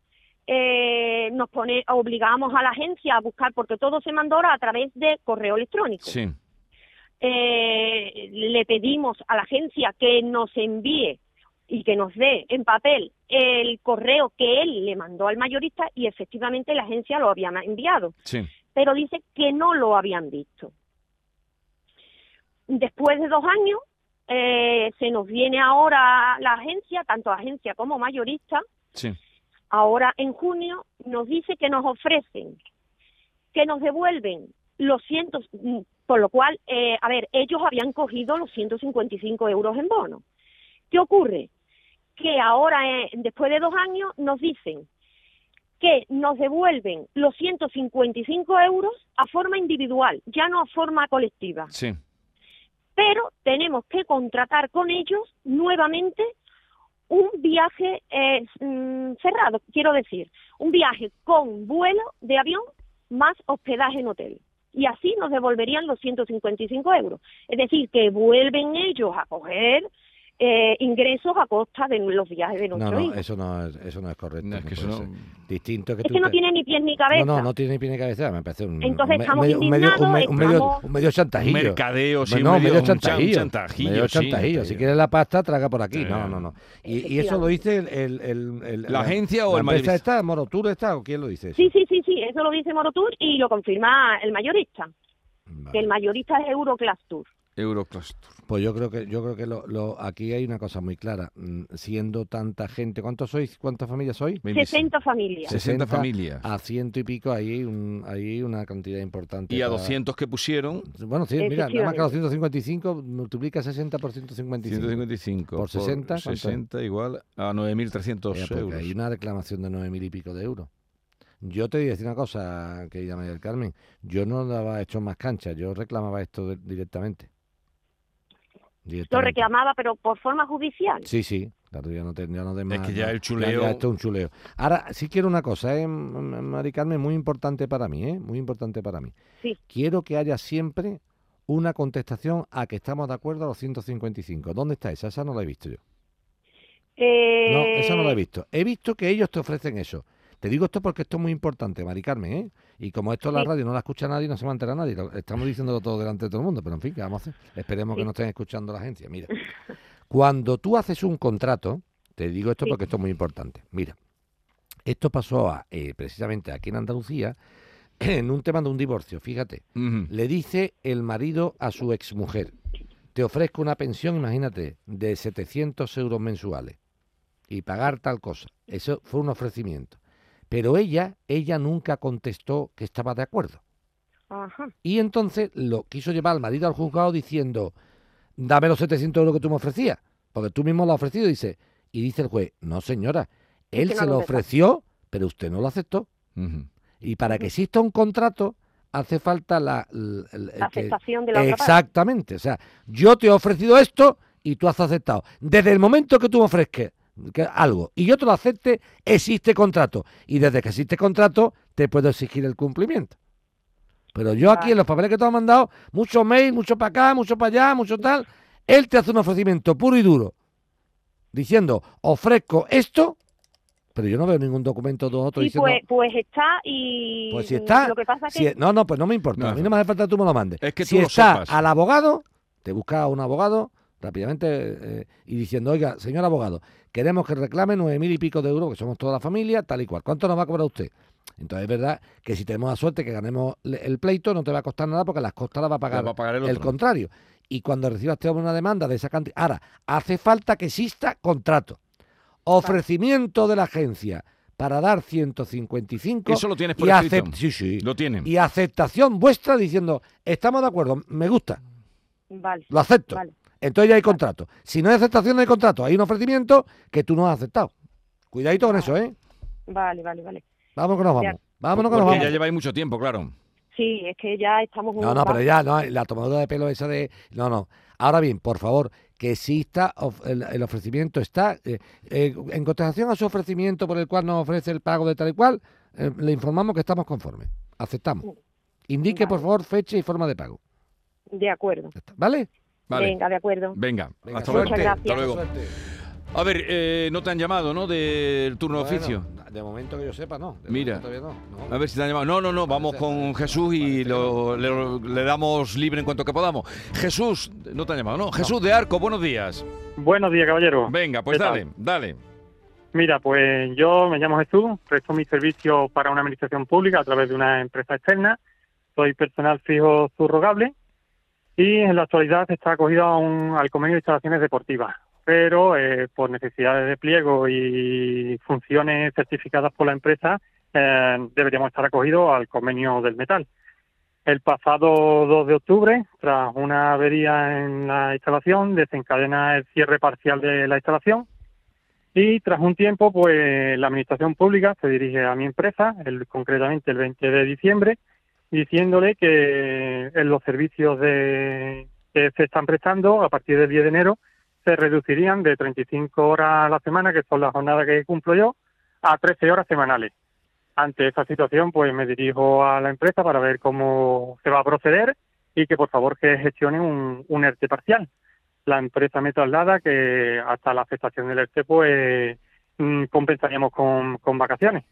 eh, nos pone, obligamos a la agencia a buscar, porque todo se mandó ahora a través de correo electrónico. Sí. Eh, le pedimos a la agencia que nos envíe y que nos dé en papel el correo que él le mandó al mayorista y efectivamente la agencia lo había enviado, Sí. pero dice que no lo habían visto. Después de dos años, eh, se nos viene ahora la agencia, tanto agencia como mayorista, Sí. ahora en junio, nos dice que nos ofrecen, que nos devuelven los cientos, por lo cual, eh, a ver, ellos habían cogido los 155 euros en bono. ¿Qué ocurre? Que ahora, eh, después de dos años, nos dicen que nos devuelven los 155 euros a forma individual, ya no a forma colectiva Sí. Pero tenemos que contratar con ellos nuevamente un viaje eh, mm, cerrado, quiero decir, un viaje con vuelo de avión más hospedaje en hotel. Y así nos devolverían los 155 euros. Es decir, que vuelven ellos a coger eh, ingresos a costa de los viajes de No, nuestro no, hijo. eso no es, eso no es correcto. No, es que no eso no-. Distinto que Es tú que no te- tiene ni pies ni cabeza. No, no, no tiene ni pie ni cabeza, me parece un, Entonces un estamos medio, un medio, un me- un medio, indignados, un medio chantajillo. Un mercadeo, sí, no, un medio- chantajillo. chantajillo, medio sí, chantajillo. Si quieres la pasta, traga por aquí. Sí. No, no, no. Y, y eso lo dice el, el, el- el- ¿La agencia o la el empresa mayorista? está, Morotur está o quién lo dice? eso? Sí, sí, sí, sí, eso lo dice Morotur y lo confirma el mayorista, Vale. que el mayorista es Euroclass Tour. Eurocluster. Pues yo creo que yo creo que lo, lo- aquí hay una cosa muy clara. Mm, Siendo tanta gente, ¿cuántos sois? ¿Cuántas familias sois? 60 familias. 60 familias. A ciento y pico hay un, hay una cantidad importante. Y a para- 200 que pusieron, Bueno, sí, mira, nada más que los Efectivamente. 155 multiplica 60 por 155. 155. Por 60, ¿cuánto es? 60 igual a 9.300 Ya, porque euros. hay una reclamación de nueve mil y pico de euros. Yo te voy a decir una cosa, querida María del Carmen. Yo no daba hecho más cancha, yo reclamaba esto de- directamente. Lo reclamaba, pero por forma judicial. Sí, sí, claro, ya no, te, ya no de Es más, que ya el chuleo- Ya, esto es un chuleo. Ahora, sí quiero una cosa, ¿eh, Mari Carmen? Muy importante para mí, ¿eh? Muy importante para mí. Sí. Quiero que haya siempre una contestación a que estamos de acuerdo a los 155. ¿Dónde está esa? Esa no la he visto yo. Eh, No, esa no la he visto. He visto que ellos te ofrecen eso. Te digo esto porque esto es muy importante, Mari Carmen, ¿eh? Y como esto en la Sí. radio no la escucha nadie, no se va a enterar nadie. Lo- estamos diciéndolo todo delante de todo el mundo, pero en fin, ¿qué vamos a hacer? Esperemos que Sí. no estén escuchando la agencia. Mira, cuando tú haces un contrato, te digo esto Sí. porque esto es muy importante. Mira, esto pasó a, eh, precisamente aquí en Andalucía en un tema de un divorcio, fíjate. Le dice el marido a su exmujer, te ofrezco una pensión, imagínate, de 700 euros mensuales y pagar tal cosa. Eso fue un ofrecimiento. Pero ella, ella nunca contestó que estaba de acuerdo. Ajá. Y entonces lo quiso llevar al marido al juzgado diciendo, dame los 700 euros que tú me ofrecías, porque tú mismo lo has ofrecido, dice. Y dice el juez, no señora, él no se lo ofreció, pero usted no lo aceptó. Y para que exista un contrato, hace falta la... La que- aceptación de la otra parte. Exactamente. O sea, yo te he ofrecido esto y tú has aceptado. Desde el momento que tú me ofrezcas que algo y yo te lo acepte, existe contrato. Y desde que existe contrato, te puedo exigir el cumplimiento. Pero yo aquí en los papeles que tú has mandado, mucho mail, mucho para acá, mucho para allá, mucho tal, él te hace un ofrecimiento puro y duro, diciendo, ofrezco esto, pero yo no veo ningún documento de otro Sí, diciendo... pues, pues está y Pues si está, lo que pasa es si- que no, no, pues no me importa. No, a mí no me hace falta que tú me lo mandes. Es que si tú lo está sepas. al abogado, te busca a un abogado rápidamente eh, y diciendo, oiga, señor abogado, queremos que reclame nueve mil y pico de euros, que somos toda la familia, tal y cual. ¿Cuánto nos va a cobrar usted? Entonces es verdad que si tenemos la suerte que ganemos el pleito, no te va a costar nada porque las costas las va a pagar, va a pagar el contrario. Y cuando recibas este hombre una demanda de esa cantidad, ahora, hace falta que exista contrato. Ofrecimiento de la agencia para dar 155 Eso lo tienes por y escrito. sí, sí. Lo tienen. Y aceptación vuestra diciendo, estamos de acuerdo, me gusta, vale, lo acepto. vale. Entonces ya hay contrato. Si no hay aceptación, no hay contrato. Hay un ofrecimiento que tú no has aceptado. Cuidadito con eso, ¿eh? Vale, vale, vale. Vámonos que nos vamos. Vámonos que nos Porque vamos. ya lleváis mucho tiempo, claro. Sí, es que ya estamos No, un no, pero ya, no, la tomadura de pelo esa de... No, no. Ahora bien, por favor, que exista, of- el, el ofrecimiento está, eh, eh, en contestación a su ofrecimiento por el cual nos ofrece el pago de tal y cual, eh, le informamos que estamos conformes. Aceptamos. Indique, por favor, fecha y forma de pago. De acuerdo. ¿Vale? Vale. Venga, de acuerdo. Venga, Venga, hasta Muchas luego. gracias. Hasta luego. Suerte. A ver, eh, no te han llamado, ¿no? Del turno de Bueno, oficio. de momento que yo sepa, no. De Mira. todavía no, no. A ver si te han llamado. No, no, no, vamos con Jesús y lo- le, le damos libre en cuanto que podamos. Jesús, no te han llamado, ¿no? Jesús de Arco, buenos días. Buenos días, caballero. Venga, pues dale, dale. Mira, pues yo me llamo Jesús, presto mi servicio para una administración pública a través de una empresa externa. Soy personal fijo subrogable y en la actualidad está acogido a un- al convenio de instalaciones deportivas. Pero eh, por necesidades de pliego y funciones certificadas por la empresa, eh, deberíamos estar acogidos al convenio del metal. El pasado 2 de octubre, tras una avería en la instalación, desencadena el cierre parcial de la instalación y tras un tiempo, pues la administración pública se dirige a mi empresa, el, concretamente el 20 de diciembre, diciéndole que en los servicios de, que se están prestando a partir del 10 de enero se reducirían de 35 horas a la semana, que son las jornadas que cumplo yo, a 13 horas semanales. Ante esa situación, pues me dirijo a la empresa para ver cómo se va a proceder y que por favor que gestione un, un ERTE parcial la empresa me traslada que hasta la aceptación del ERTE pues mm, compensaríamos con, con vacaciones.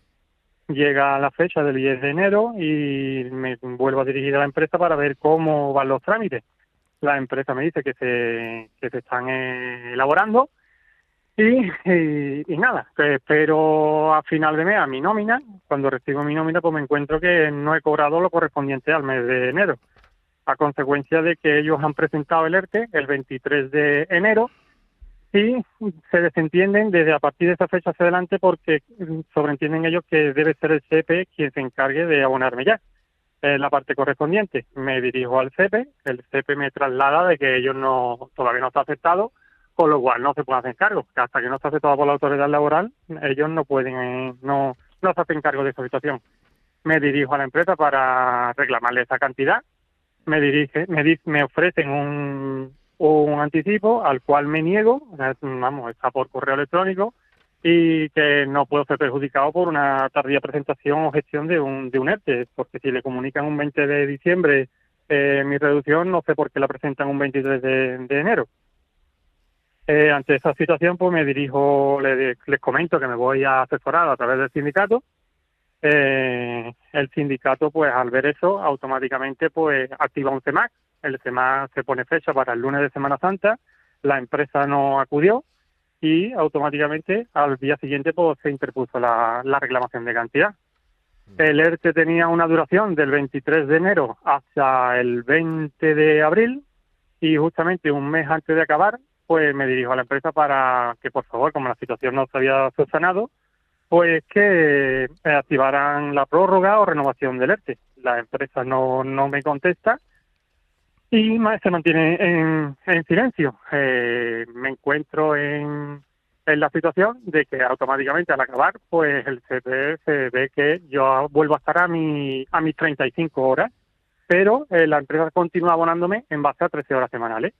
Llega la fecha del 10 de enero y me vuelvo a dirigir a la empresa para ver cómo van los trámites. La empresa me dice que se, que se están eh, elaborando y, y, nada, que espero a final de mes a mi nómina. Cuando recibo mi nómina pues me encuentro que no he cobrado lo correspondiente al mes de enero a consecuencia de que ellos han presentado el ERTE el 23 de enero y se desentienden desde a partir de esa fecha hacia adelante porque sobreentienden ellos que debe ser el CEPE quien se encargue de abonarme ya eh, la parte correspondiente. Me dirijo al CEPE, el CEPE me traslada de que ellos no todavía no está aceptado, con lo cual no se pueden hacer cargo, que hasta que no está aceptado por la autoridad laboral, ellos no pueden, eh, no, no se hacen cargo de esa situación. Me dirijo a la empresa para reclamarle esa cantidad me dirige, me, me ofrecen un anticipo al cual me niego, vamos, está por correo electrónico y que no puedo ser perjudicado por una tardía presentación o gestión de un, de un ERTE, porque si le comunican un 20 de diciembre eh, mi reducción, no sé por qué la presentan un 23 de, enero. Eh, ante esa situación, pues me dirijo, le- les comento que me voy a asesorar a través del sindicato eh, el sindicato, pues al ver eso, automáticamente pues activa un CEMAC. El CEMAC se pone fecha para el lunes de Semana Santa, la empresa no acudió y automáticamente al día siguiente pues se interpuso la, la reclamación de cantidad. El ERTE tenía una duración del 23 de enero hasta el 20 de abril y justamente un mes antes de acabar, pues me dirijo a la empresa para que por favor, como la situación no se había subsanado, pues que eh, activaran la prórroga o renovación del ERTE. La empresa no, no me contesta y se mantiene en, en silencio. Eh, me encuentro en, la situación de que automáticamente al acabar, pues el CPE se ve que yo vuelvo a estar a, mi, a mis 35 horas, pero eh, la empresa continúa abonándome en base a 13 horas semanales.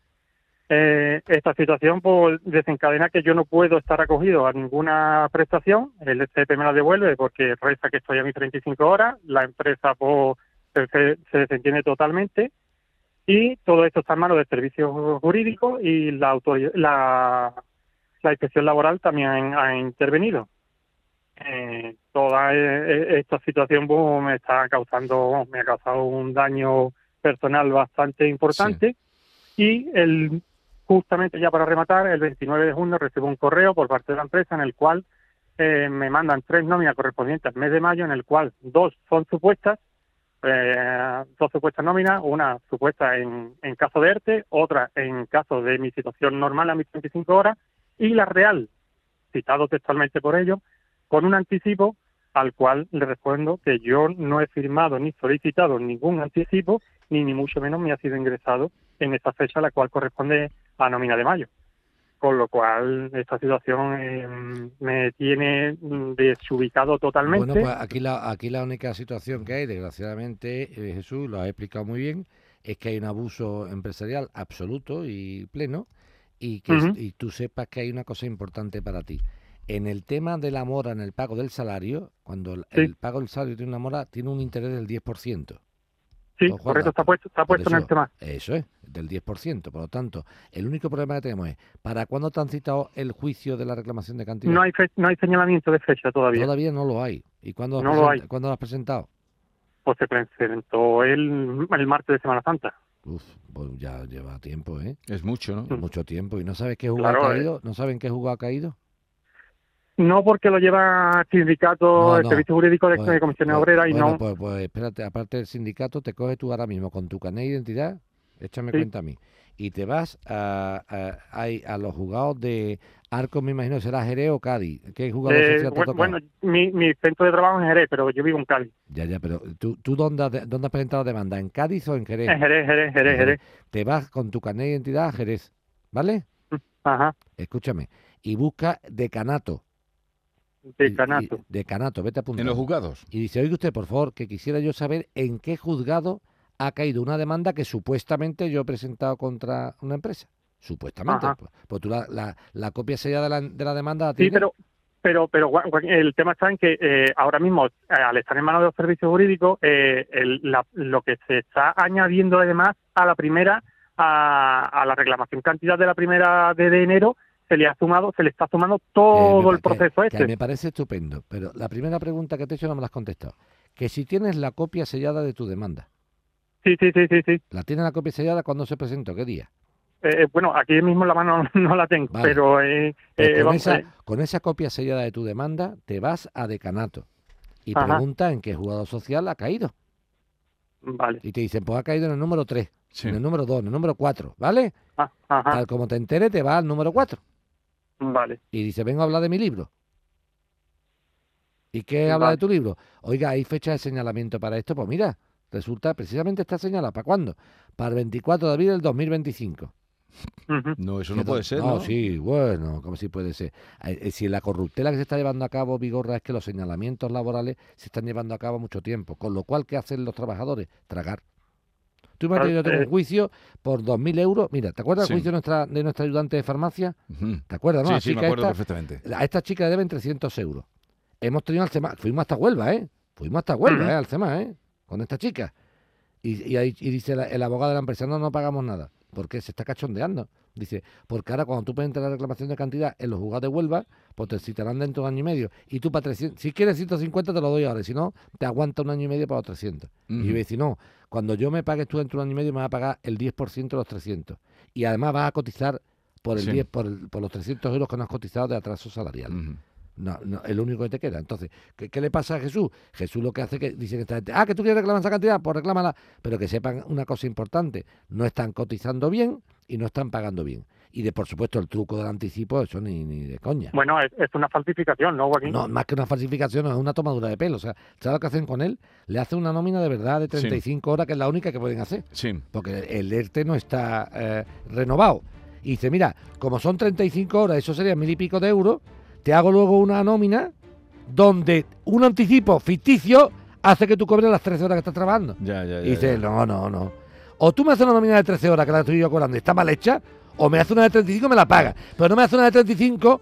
Eh, esta situación pues, desencadena que yo no puedo estar acogido a ninguna prestación. El CP me la devuelve porque resta que estoy a mis 35 horas. La empresa pues, se desentiende totalmente. Y todo esto está en manos del servicio jurídico y la, la, la inspección laboral también ha intervenido. Eh, toda eh, esta situación pues, me está causando, me ha causado un daño personal bastante importante y el justamente ya para rematar, el 29 de junio recibo un correo por parte de la empresa en el cual eh, me mandan tres nóminas correspondientes al mes de mayo, en el cual dos son supuestas, eh, dos supuestas nóminas, una supuesta en, en caso de ERTE, otra en caso de mi situación normal a mis 35 horas, y la real, citado textualmente por ellos, con un anticipo al cual le respondo que yo no he firmado ni solicitado ningún anticipo, ni ni mucho menos me ha sido ingresado en esa fecha, la cual corresponde a nómina de mayo. Con lo cual, esta situación eh, me tiene mm, desubicado totalmente. Bueno, pues aquí la, aquí la única situación que hay, desgraciadamente, eh, Jesús lo ha explicado muy bien, es que hay un abuso empresarial absoluto y pleno y que Ujú. y tú sepas que hay una cosa importante para ti. En el tema de la mora en el pago del salario, cuando el, Sí. el pago del salario tiene una mora, tiene un interés del 10%. Sí, correcto, está puesto, está puesto en el tema. Eso es, del 10%. Por lo tanto, el único problema que tenemos es, ¿para cuándo te han citado el juicio de la reclamación de cantidad? No hay, fe- no hay señalamiento de fecha todavía. Todavía no lo hay. ¿Y cuándo, No lo hay. ¿cuándo lo has presentado? Pues se presentó el, el martes de Semana Santa. Uf, pues ya lleva tiempo, ¿eh? Es mucho, ¿no? Mucho tiempo. ¿Y no sabes qué jugado Claro, ha eh. caído? ¿No saben qué jugado ha caído? No porque lo lleva el sindicato, No, el no. servicio jurídico de, Pues- de comisiones pues- obreras y bueno, no. Pues, pues espérate, aparte del sindicato, te coges tú ahora mismo con tu carnet de identidad, échame Sí. cuenta a mí, y te vas a, a, ahí a los juzgados de Arcos, me imagino, será Jerez o Cádiz. ¿Qué juzgado Eh, social te ha bu- tocado? bueno, mi, mi centro de trabajo es en Jerez, pero yo vivo en Cádiz. Ya, ya, pero ¿tú, tú dónde, has, dónde has presentado demanda? ¿En Cádiz o en Jerez? En Jerez, Jerez, Jerez, En Jerez. Te vas con tu carnet de identidad a Jerez, ¿vale? Ajá, Escúchame. Y busca decanato. Y- y- decanato. Decanato, vete a apuntar. En los juzgados. Y dice, oiga usted, por favor, que quisiera yo saber en qué juzgado ha caído una demanda que supuestamente yo he presentado contra una empresa. Supuestamente. Pues, pues tú la, la, la copia sellada de la, de la demanda Sí, pero pero pero el tema está en que eh, ahora mismo, al estar en manos de los servicios jurídicos, eh, el- la- lo que se está añadiendo además a la primera, a, a la reclamación cantidad de la primera de, de enero, se le ha sumado, se le está sumando todo el proceso que este. me parece estupendo. Pero la primera pregunta que te he hecho no me la has contestado. Que si tienes la copia sellada de tu demanda. Sí, sí, sí, sí, sí. ¿La tienes la copia sellada cuando se presentó? ¿Qué día? Eh, bueno, aquí mismo la mano no la tengo, Vale. pero eh, Pues eh, con, vamos, esa, eh, con esa copia sellada de tu demanda, te vas a decanato y Ajá. pregunta en qué juzgado social ha caído. vale. Y te dicen, pues ha caído en el número 3, Sí. en el número 2, en el número 4, ¿vale? Ah, ajá, Tal como te entere, te va al número 4. vale. Y dice, vengo a hablar de mi libro. ¿Y qué habla de tu libro? Oiga, ¿hay fecha de señalamiento para esto? Pues mira, resulta, precisamente está señalada. ¿Para cuándo? Para el 24 de abril del 2025. Ujú. No, eso no puede ser, ¿no? sí, bueno, como si puede ser. Eh, eh, si la corruptela que se está llevando a cabo, Vigorra, es que los señalamientos laborales se están llevando a cabo mucho tiempo. Con lo cual, ¿qué hacen los trabajadores? Tragar. Tú imagínate, yo tengo Eh, un juicio por 2.000 euros. Mira, ¿te acuerdas Sí. del juicio de nuestra, de nuestra ayudante de farmacia? ¿Te acuerdas, no? Sí, La sí, me acuerdo esta- perfectamente. a esta chica le deben 300 euros. Hemos tenido al CEMA, fuimos hasta Huelva, ¿eh? Fuimos hasta Huelva. ¿eh? Al CEMA, ¿eh? Con esta chica. Y, y, ahí- y dice la- el abogado de la empresa, no, no pagamos nada. ¿Por qué? Se está cachondeando. Dice, porque ahora cuando tú presentas la reclamación de cantidad en los juzgados de Huelva, pues te citarán dentro de un año y medio. Y tú para 300, si quieres 150 te lo doy ahora, y si no, te aguanta un año y medio para los 300. Y yo voy a decir, no, cuando yo me pagues tú dentro de un año y medio me vas a pagar el 10% de los 300. Y además vas a cotizar por el Sí. 10, por, el- por los 300 euros que no has cotizado de atraso salarial. No, no, es lo único que te queda. Entonces, ¿qué, qué le pasa a Jesús? Jesús lo que hace que dice que esta gente, ah, que tú quieres reclamar esa cantidad, pues reclámala. Pero que sepan una cosa importante, no están cotizando bien y no están pagando bien. Y de por supuesto el truco del anticipo, eso ni, ni de coña. Bueno, es, es una falsificación, ¿no, Joaquín? No, más que una falsificación, no, es una tomadura de pelo. O sea, ¿sabes lo que hacen con él? Le hacen una nómina de verdad de 35 horas, que es la única que pueden hacer. Sí. Porque el ERTE no está eh, renovado. Y dice, mira, como son 35 horas, eso sería mil y pico de euros, te hago luego una nómina donde un anticipo ficticio hace que tú cobres las 13 horas que estás trabajando. Ya, ya, ya. Y dice, ya. no, no, no. O tú me haces una nómina de 13 horas que la estoy yo cobrando y está mal hecha, o me hace una de 35 y me la paga. Pero no me hace una de 35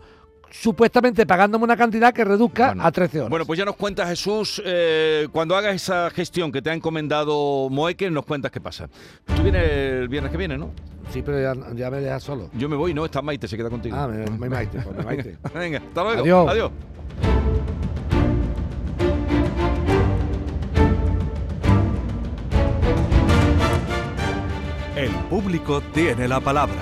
supuestamente pagándome una cantidad que reduzca Bueno. a 13 horas. Bueno, pues ya nos cuenta Jesús, eh, cuando hagas esa gestión que te ha encomendado Moeque, nos cuentas qué pasa. Tú vienes el viernes que viene, ¿no? Sí, pero ya, ya me dejas solo. Yo me voy, no, está Maite, se queda contigo. Ah, me, me maite, pues me maite. Venga, hasta luego. Adiós. Adiós. El público tiene la palabra.